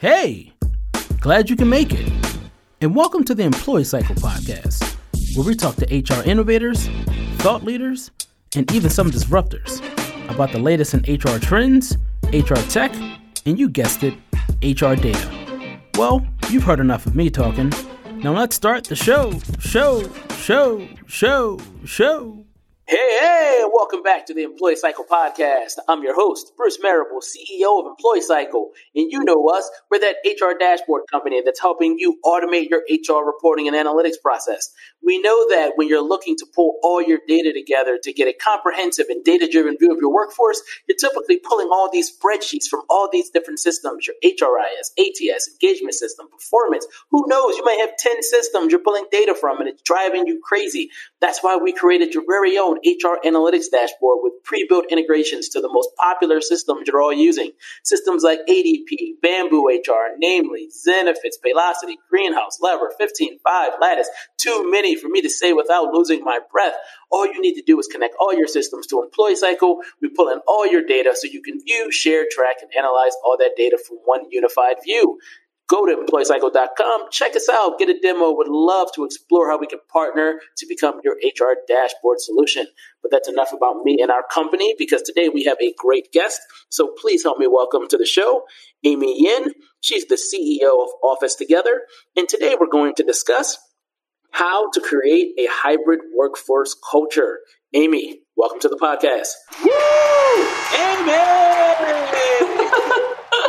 Hey, glad you can make it. And welcome to the Employee Cycle Podcast, where we talk to HR innovators, thought leaders, and even some disruptors about the latest in HR trends, HR tech, and you guessed it, HR data. Well, you've heard enough of me talking. Now let's start the show, show, show, show, show. Hey, hey, welcome back to the Employee Cycle Podcast. I'm your host, Bruce Marable, CEO of Employee Cycle. And you know us, we're that HR dashboard company that's helping you automate your HR reporting and analytics process. We know that when you're looking to pull all your data together to get a comprehensive and data driven view of your workforce, you're typically pulling all these spreadsheets from all these different systems your HRIS, ATS, engagement system, performance. Who knows? You might have 10 systems you're pulling data from and it's driving you crazy. That's why we created your very own HR analytics dashboard with pre-built integrations to the most popular systems you're all using. Systems like ADP, Bamboo HR, Namely, Zenefits, Paylocity, Greenhouse, Lever, 15Five, Lattice. Too many for me to say without losing my breath. All you need to do is connect all your systems to Employee Cycle. We pull in all your data so you can view, share, track, and analyze all that data from one unified view. Go to employeecycle.com, check us out, get a demo. Would love to explore how we can partner to become your HR dashboard solution. But that's enough about me and our company because today we have a great guest. So please help me welcome to the show Amy Yin. She's the CEO of Office Together. And today we're going to discuss how to create a hybrid workforce culture. Amy, welcome to the podcast. Woo! Amy!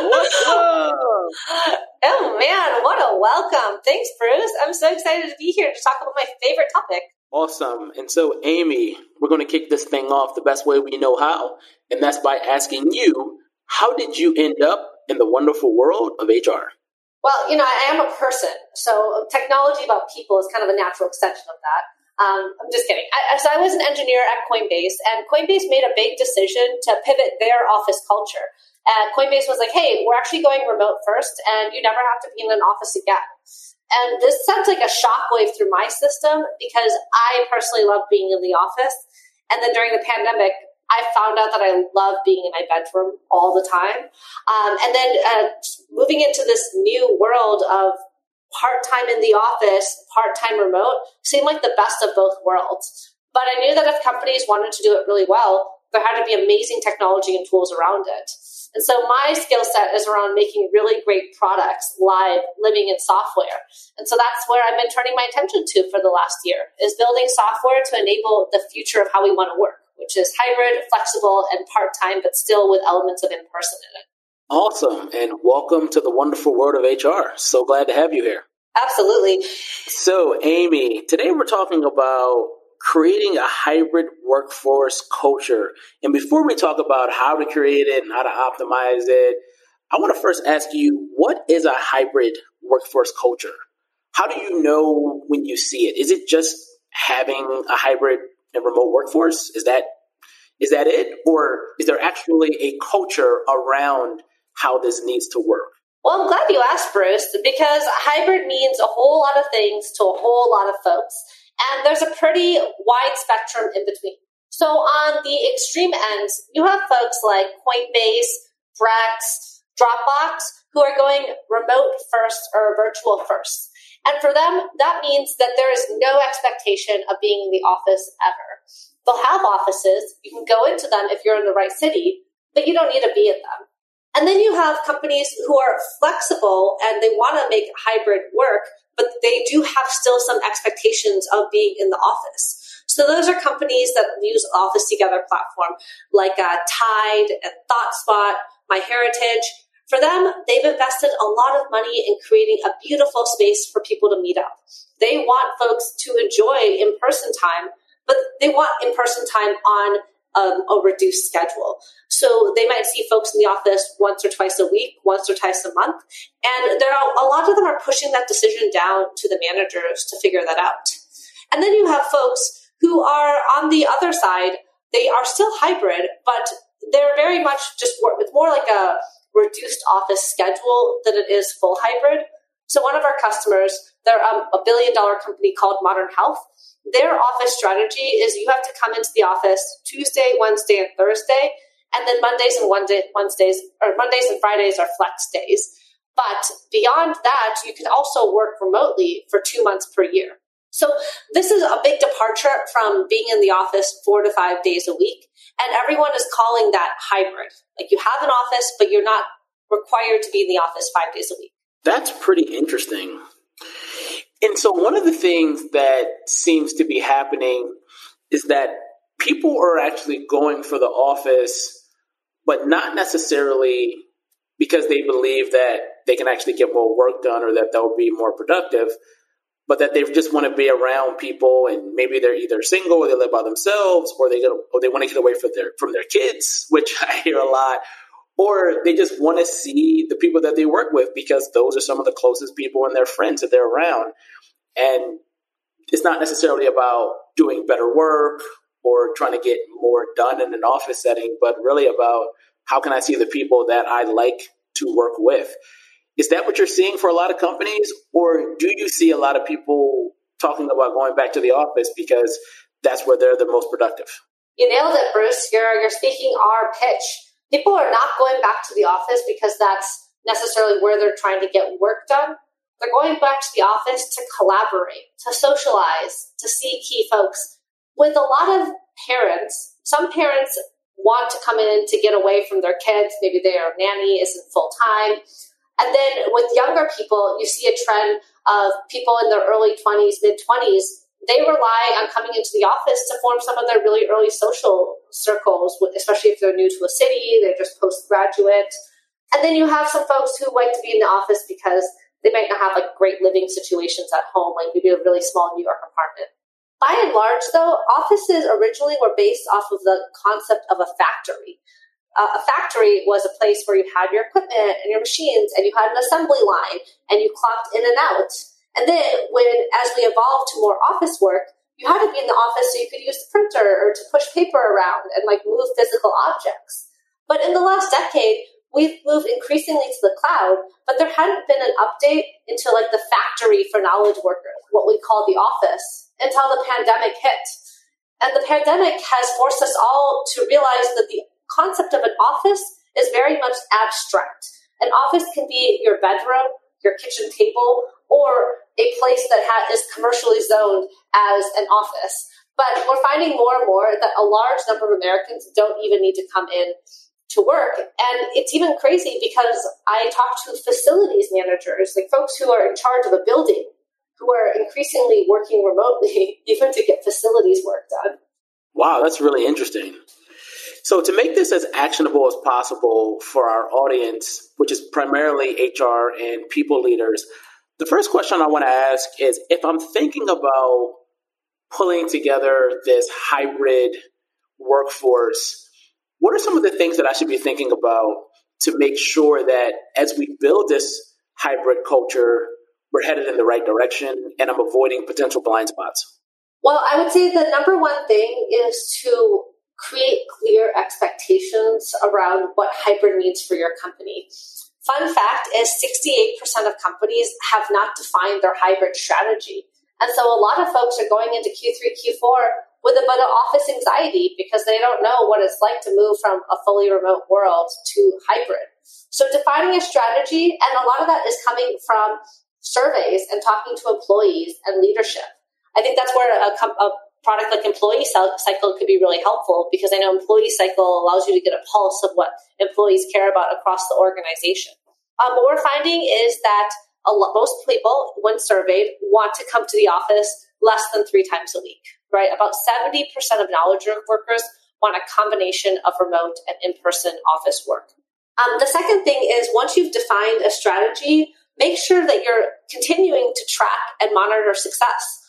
What's up? Oh man, what a welcome. Thanks, Bruce. I'm so excited to be here to talk about my favorite topic. Awesome. And so, Amy, we're going to kick this thing off the best way we know how, and that's by asking you, how did you end up in the wonderful world of HR? Well, you know, I am a person, so technology about people is kind of a natural extension of that. Um, I'm just kidding. I, so I was an engineer at Coinbase, and Coinbase made a big decision to pivot their office culture. And Coinbase was like, hey, we're actually going remote first, and you never have to be in an office again. And this sent like a shockwave through my system because I personally love being in the office. And then during the pandemic, I found out that I love being in my bedroom all the time. Um, and then uh, moving into this new world of part time in the office, part time remote seemed like the best of both worlds. But I knew that if companies wanted to do it really well, there had to be amazing technology and tools around it. And so my skill set is around making really great products live, living in software. And so that's where I've been turning my attention to for the last year is building software to enable the future of how we want to work, which is hybrid, flexible, and part-time, but still with elements of in-person in it. Awesome. And welcome to the wonderful world of HR. So glad to have you here. Absolutely. So, Amy, today we're talking about creating a hybrid workforce culture. And before we talk about how to create it and how to optimize it, I want to first ask you what is a hybrid workforce culture? How do you know when you see it? Is it just having a hybrid and remote workforce? Is that is that it? Or is there actually a culture around how this needs to work? Well, I'm glad you asked, Bruce, because hybrid means a whole lot of things to a whole lot of folks. And there's a pretty wide spectrum in between. So on the extreme ends, you have folks like Coinbase, Brex, Dropbox, who are going remote first or virtual first. And for them, that means that there is no expectation of being in the office ever. They'll have offices. You can go into them if you're in the right city, but you don't need to be in them. And then you have companies who are flexible and they want to make hybrid work, but they do have still some expectations of being in the office. So those are companies that use Office Together platform like uh, Tide and ThoughtSpot, MyHeritage. For them, they've invested a lot of money in creating a beautiful space for people to meet up. They want folks to enjoy in-person time, but they want in-person time on um, a reduced schedule. So they might see folks in the office once or twice a week, once or twice a month. And there are a lot of them are pushing that decision down to the managers to figure that out. And then you have folks who are on the other side, they are still hybrid, but they're very much just with more like a reduced office schedule than it is full hybrid. So one of our customers, they're um, a billion dollar company called Modern Health their office strategy is you have to come into the office Tuesday, Wednesday, and Thursday, and then Mondays and Wednesdays or Mondays and Fridays are flex days. But beyond that, you can also work remotely for two months per year. So this is a big departure from being in the office four to five days a week. And everyone is calling that hybrid. Like you have an office, but you're not required to be in the office five days a week. That's pretty interesting. And so one of the things that seems to be happening is that people are actually going for the office, but not necessarily because they believe that they can actually get more work done or that they'll be more productive but that they just want to be around people and maybe they're either single or they live by themselves or they get, or they want to get away from their from their kids, which I hear a lot, or they just want to see the people that they work with because those are some of the closest people and their friends that they're around. And it's not necessarily about doing better work or trying to get more done in an office setting, but really about how can I see the people that I like to work with. Is that what you're seeing for a lot of companies, or do you see a lot of people talking about going back to the office because that's where they're the most productive? You nailed it, Bruce. You're you're speaking our pitch. People are not going back to the office because that's necessarily where they're trying to get work done. They're going back to the office to collaborate, to socialize, to see key folks. With a lot of parents, some parents want to come in to get away from their kids. Maybe their nanny isn't full time. And then with younger people, you see a trend of people in their early 20s, mid 20s, they rely on coming into the office to form some of their really early social circles, especially if they're new to a city, they're just postgraduate. And then you have some folks who like to be in the office because they might not have like great living situations at home, like maybe a really small New York apartment. By and large, though, offices originally were based off of the concept of a factory uh, a factory was a place where you had your equipment and your machines and you had an assembly line and you clocked in and out. And then when, as we evolved to more office work, you had to be in the office so you could use the printer or to push paper around and like move physical objects. But in the last decade, we've moved increasingly to the cloud, but there hadn't been an update into like the factory for knowledge workers, what we call the office, until the pandemic hit. And the pandemic has forced us all to realize that the concept of an office is very much abstract. An office can be your bedroom, your kitchen table, or a place that ha- is commercially zoned as an office. But we're finding more and more that a large number of Americans don't even need to come in to work. And it's even crazy because I talk to facilities managers, like folks who are in charge of a building, who are increasingly working remotely even to get facilities work done. Wow, that's really interesting. So, to make this as actionable as possible for our audience, which is primarily HR and people leaders, the first question I want to ask is if I'm thinking about pulling together this hybrid workforce, what are some of the things that I should be thinking about to make sure that as we build this hybrid culture, we're headed in the right direction and I'm avoiding potential blind spots? Well, I would say the number one thing is to create clear expectations around what hybrid means for your company. Fun fact is 68% of companies have not defined their hybrid strategy. And so a lot of folks are going into Q3, Q4 with a bit of office anxiety because they don't know what it's like to move from a fully remote world to hybrid. So defining a strategy, and a lot of that is coming from surveys and talking to employees and leadership. I think that's where a, a product like employee cycle could be really helpful because I know employee cycle allows you to get a pulse of what employees care about across the organization. Um, what we're finding is that lot, most people, when surveyed, want to come to the office less than three times a week, right? About 70% of knowledge workers want a combination of remote and in-person office work. Um, the second thing is once you've defined a strategy, make sure that you're continuing to track and monitor success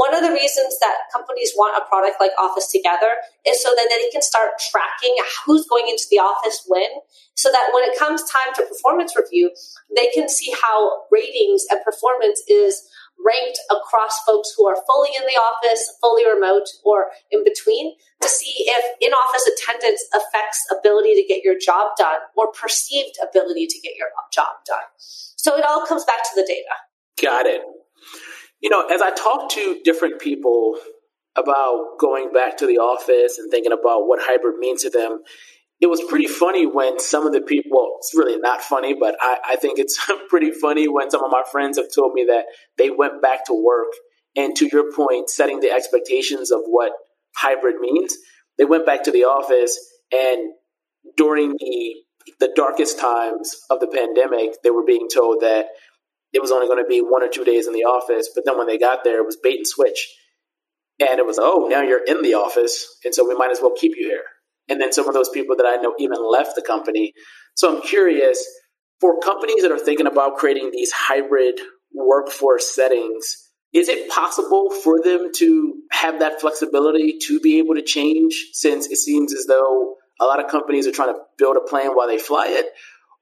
one of the reasons that companies want a product like Office Together is so that they can start tracking who's going into the office when, so that when it comes time to performance review, they can see how ratings and performance is ranked across folks who are fully in the office, fully remote, or in between to see if in office attendance affects ability to get your job done or perceived ability to get your job done. So it all comes back to the data. Got it. You know, as I talk to different people about going back to the office and thinking about what hybrid means to them, it was pretty funny when some of the people, well, it's really not funny, but I, I think it's pretty funny when some of my friends have told me that they went back to work. And to your point, setting the expectations of what hybrid means, they went back to the office and during the the darkest times of the pandemic, they were being told that it was only going to be one or two days in the office. But then when they got there, it was bait and switch. And it was, oh, now you're in the office. And so we might as well keep you here. And then some of those people that I know even left the company. So I'm curious for companies that are thinking about creating these hybrid workforce settings, is it possible for them to have that flexibility to be able to change since it seems as though a lot of companies are trying to build a plan while they fly it?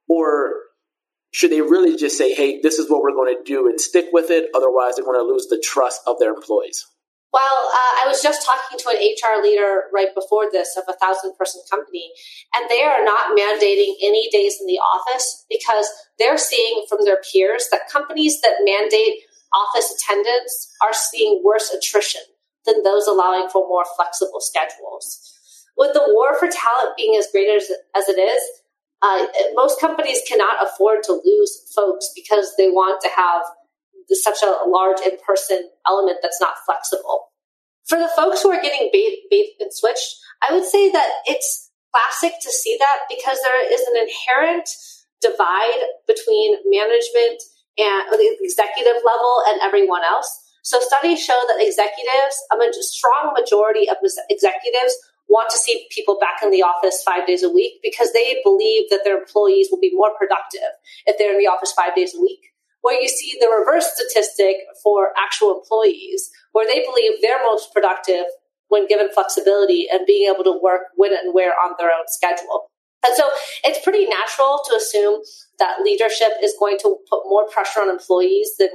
Or should they really just say, hey, this is what we're going to do and stick with it? Otherwise, they're going to lose the trust of their employees. Well, uh, I was just talking to an HR leader right before this of a thousand person company, and they are not mandating any days in the office because they're seeing from their peers that companies that mandate office attendance are seeing worse attrition than those allowing for more flexible schedules. With the war for talent being as great as, as it is, uh, most companies cannot afford to lose folks because they want to have such a large in person element that's not flexible. For the folks who are getting bait, bait and switched, I would say that it's classic to see that because there is an inherent divide between management and the executive level and everyone else. So studies show that executives, a strong majority of executives want to see people back in the office five days a week because they believe that their employees will be more productive if they're in the office five days a week. Where you see the reverse statistic for actual employees, where they believe they're most productive when given flexibility and being able to work when and where on their own schedule. And so it's pretty natural to assume that leadership is going to put more pressure on employees than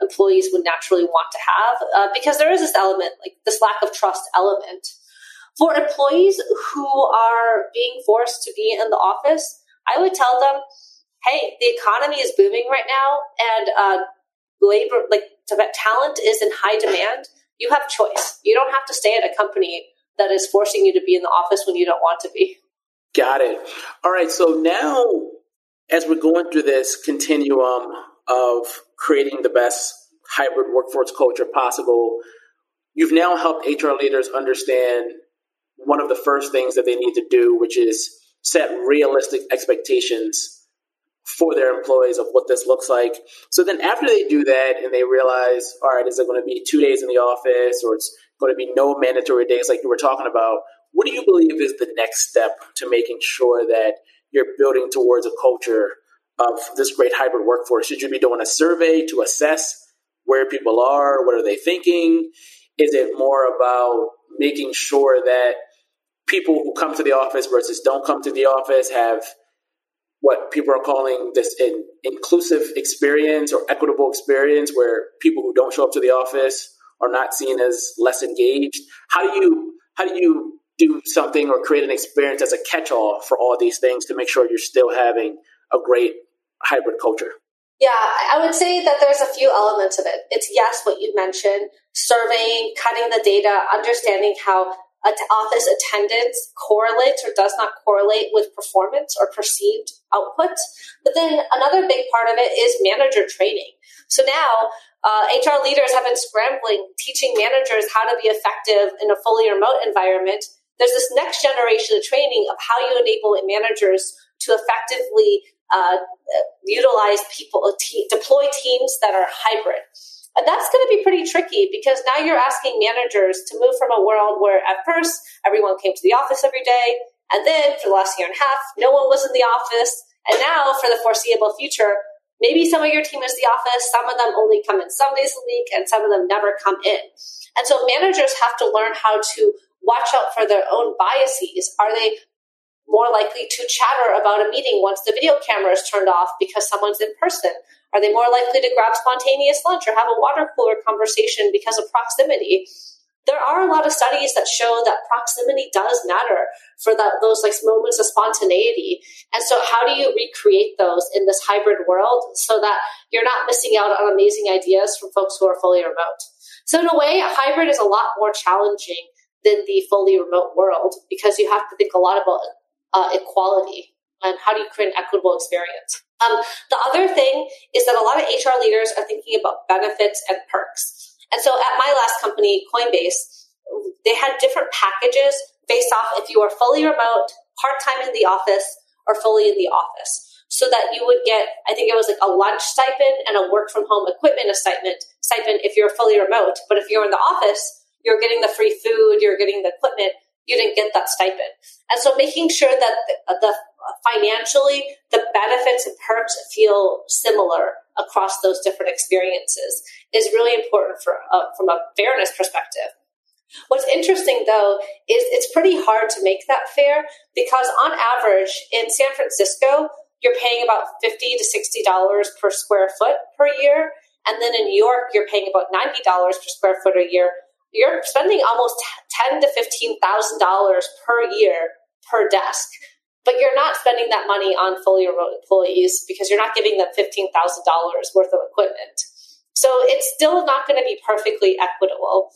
employees would naturally want to have uh, because there is this element, like this lack of trust element. For employees who are being forced to be in the office, I would tell them, hey, the economy is booming right now and uh, labor, like talent is in high demand. You have choice. You don't have to stay at a company that is forcing you to be in the office when you don't want to be. Got it. All right. So now, as we're going through this continuum of creating the best hybrid workforce culture possible, you've now helped HR leaders understand one of the first things that they need to do, which is set realistic expectations for their employees of what this looks like. So then after they do that and they realize, all right, is it going to be two days in the office or it's going to be no mandatory days like you were talking about? What do you believe is the next step to making sure that you're building towards a culture of this great hybrid workforce? Should you be doing a survey to assess where people are? What are they thinking? Is it more about making sure that people who come to the office versus don't come to the office have what people are calling this an inclusive experience or equitable experience where people who don't show up to the office are not seen as less engaged. How do you how do you do something or create an experience as a catch-all for all these things to make sure you're still having a great hybrid culture? Yeah i would say that there's a few elements of it. It's yes what you mentioned surveying cutting the data understanding how office attendance correlates or does not correlate with performance or perceived output. But then another big part of it is manager training. So now uh, HR leaders have been scrambling, teaching managers how to be effective in a fully remote environment there's this next generation of training of how you enable managers to effectively uh, utilize people, deploy teams that are hybrid. And that's going to be pretty tricky because now you're asking managers to move from a world where at first everyone came to the office every day, and then for the last year and a half, no one was in the office. And now for the foreseeable future, maybe some of your team is the office, some of them only come in some days a week, and some of them never come in. And so managers have to learn how to watch out for their own biases. Are they more likely to chatter about a meeting once the video camera is turned off because someone's in person? Are they more likely to grab spontaneous lunch or have a water cooler conversation because of proximity? There are a lot of studies that show that proximity does matter for that, those like moments of spontaneity. And so how do you recreate those in this hybrid world so that you're not missing out on amazing ideas from folks who are fully remote? So in a way, a hybrid is a lot more challenging than the fully remote world because you have to think a lot about uh, equality and how do you create an equitable experience. Um, the other thing is that a lot of HR leaders are thinking about benefits and perks. And so at my last company, Coinbase, they had different packages based off if you were fully remote, part time in the office, or fully in the office. So that you would get, I think it was like a lunch stipend and a work from home equipment stipend, stipend if you're fully remote. But if you're in the office, you're getting the free food, you're getting the equipment, you didn't get that stipend. And so making sure that the, the financially, the benefits and perks feel similar across those different experiences is really important for, uh, from a fairness perspective. What's interesting though is it's pretty hard to make that fair because on average in San Francisco, you're paying about 50 to $60 per square foot per year. And then in New York, you're paying about $90 per square foot a year. You're spending almost ten to $15,000 per year per desk but you're not spending that money on fully remote employees because you're not giving them $15,000 worth of equipment. So it's still not going to be perfectly equitable.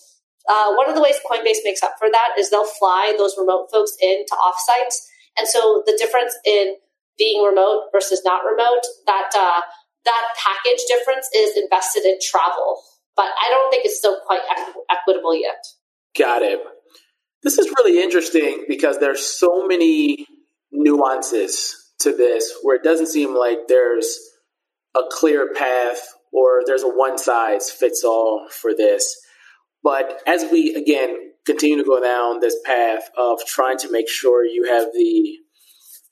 Uh, one of the ways Coinbase makes up for that is they'll fly those remote folks into offsites. And so the difference in being remote versus not remote, that, uh, that package difference is invested in travel. But I don't think it's still quite equ- equitable yet. Got it. This is really interesting because there's so many nuances to this where it doesn't seem like there's a clear path or there's a one size fits all for this. But as we again continue to go down this path of trying to make sure you have the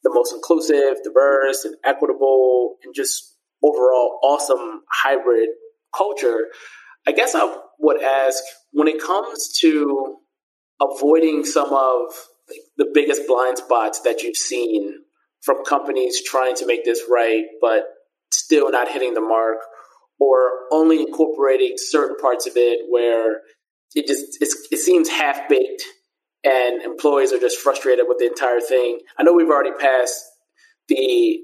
the most inclusive, diverse, and equitable, and just overall awesome hybrid culture, I guess I would ask when it comes to avoiding some of the biggest blind spots that you've seen from companies trying to make this right, but still not hitting the mark, or only incorporating certain parts of it where it just it seems half baked and employees are just frustrated with the entire thing. I know we've already passed the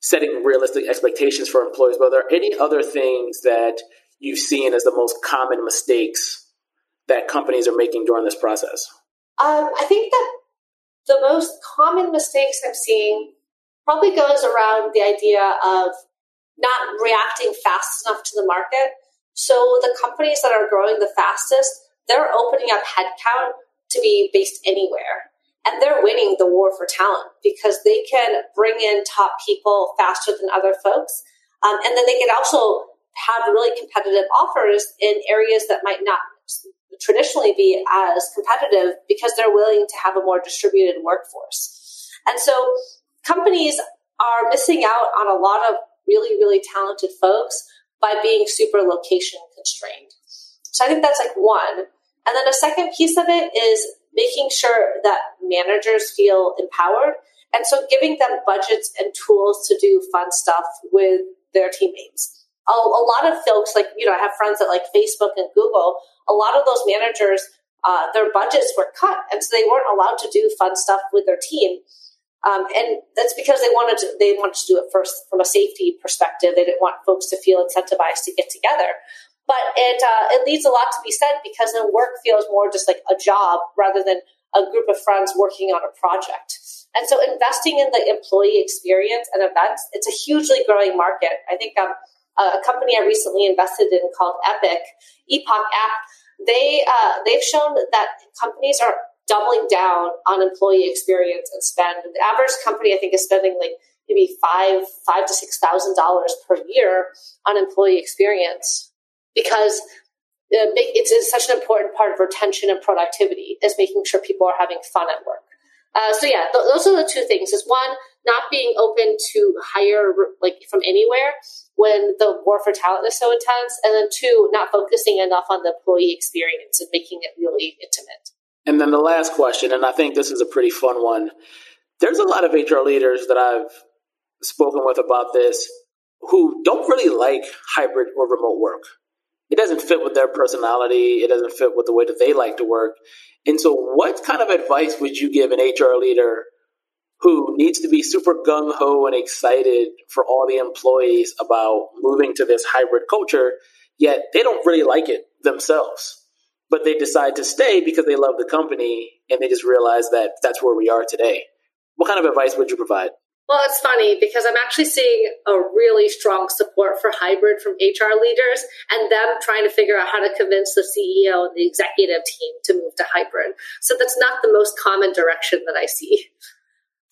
setting realistic expectations for employees, but are there any other things that you've seen as the most common mistakes that companies are making during this process? Um, I think that the most common mistakes I'm seeing probably goes around the idea of not reacting fast enough to the market. So the companies that are growing the fastest, they're opening up headcount to be based anywhere. And they're winning the war for talent because they can bring in top people faster than other folks. Um, and then they can also have really competitive offers in areas that might not traditionally be as competitive because they're willing to have a more distributed workforce. And so companies are missing out on a lot of really, really talented folks by being super location constrained. So I think that's like one. And then a second piece of it is making sure that managers feel empowered. And so giving them budgets and tools to do fun stuff with their teammates. A, a lot of folks, like, you know, I have friends at like Facebook and Google a lot of those managers, uh, their budgets were cut, and so they weren't allowed to do fun stuff with their team. Um, and that's because they wanted to they wanted to do it first from a safety perspective. They didn't want folks to feel incentivized to get together. But it uh, it leaves a lot to be said because then work feels more just like a job rather than a group of friends working on a project. And so investing in the employee experience and events, it's a hugely growing market. I think um, a company I recently invested in called Epic, Epoch App, they uh, they've shown that companies are doubling down on employee experience and spend. The average company, I think, is spending like maybe five five to six thousand dollars per year on employee experience because it's such an important part of retention and productivity is making sure people are having fun at work. Uh, so yeah, th- those are the two things. Is one not being open to hire like from anywhere when the war for talent is so intense, and then two, not focusing enough on the employee experience and making it really intimate. And then the last question, and I think this is a pretty fun one. There's a lot of HR leaders that I've spoken with about this who don't really like hybrid or remote work. It doesn't fit with their personality. It doesn't fit with the way that they like to work. And so, what kind of advice would you give an HR leader who needs to be super gung ho and excited for all the employees about moving to this hybrid culture, yet they don't really like it themselves. But they decide to stay because they love the company and they just realize that that's where we are today. what kind of advice would you provide? Well, it's funny because I'm actually seeing a really strong support for hybrid from HR leaders and them trying to figure out how to convince the CEO and the executive team to move to hybrid. So that's not the most common direction that I see.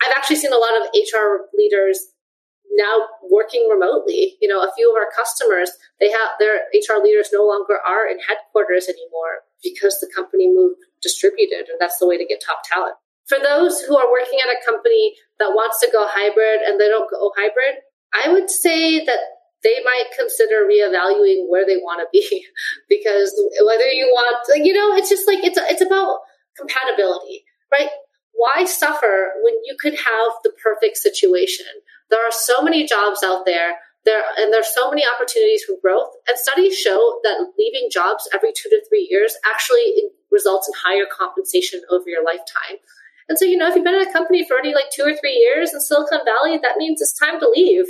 I've actually seen a lot of HR leaders now working remotely. You know, a few of our customers, they have their HR leaders no longer are in headquarters anymore because the company moved distributed and that's the way to get top talent. For those who are working at a company that wants to go hybrid and they don't go hybrid, I would say that they might consider reevaluating where they want to be because whether you want, you know, it's just like it's it's about compatibility, right? Why suffer when you could have the perfect situation? There are so many jobs out there there and there's so many opportunities for growth and studies show that leaving jobs every two to three years actually results in higher compensation over your lifetime and so, you know, if you've been at a company for already like two or three years in Silicon Valley, that means it's time to leave.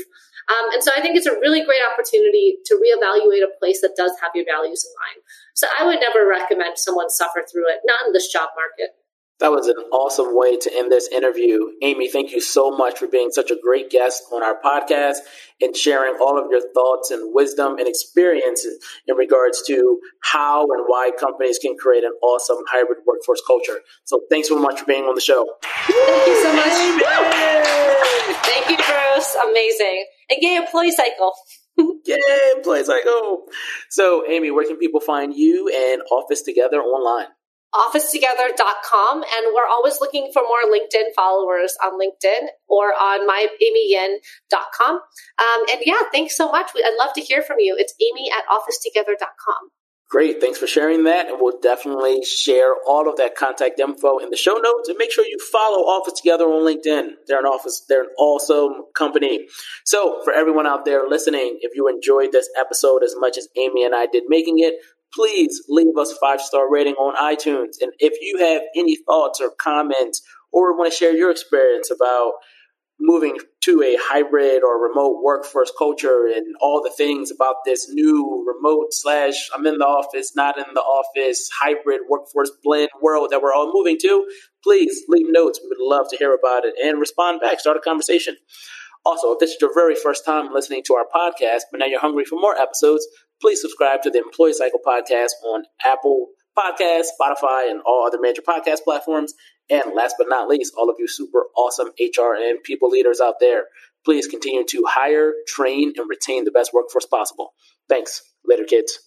Um, and so I think it's a really great opportunity to reevaluate a place that does have your values in mind. So I would never recommend someone suffer through it, not in this job market. That was an awesome way to end this interview. Amy, thank you so much for being such a great guest on our podcast and sharing all of your thoughts and wisdom and experiences in regards to how and why companies can create an awesome hybrid workforce culture. So thanks so much for being on the show. Thank you so much. thank you, Bruce. Amazing. And yay, employee cycle. yay, employee cycle. So, Amy, where can people find you and Office Together online? officetogether.com. And we're always looking for more LinkedIn followers on LinkedIn or on my myamyyin.com. Um, and yeah, thanks so much. I'd love to hear from you. It's amy at officetogether.com. Great. Thanks for sharing that. And we'll definitely share all of that contact info in the show notes. And make sure you follow Office Together on LinkedIn. They're an office, they're an awesome company. So for everyone out there listening, if you enjoyed this episode as much as Amy and I did making it, please leave us five star rating on iTunes. And if you have any thoughts or comments or want to share your experience about moving to a hybrid or remote workforce culture and all the things about this new remote slash I'm in the office, not in the office, hybrid workforce blend world that we're all moving to, please leave notes. We would love to hear about it and respond back, start a conversation. Also, if this is your very first time listening to our podcast, but now you're hungry for more episodes, please subscribe to the Employee Cycle podcast on Apple Podcasts, Spotify, and all other major podcast platforms. And last but not least, all of you super awesome HR and people leaders out there, please continue to hire, train, and retain the best workforce possible. Thanks. Later, kids.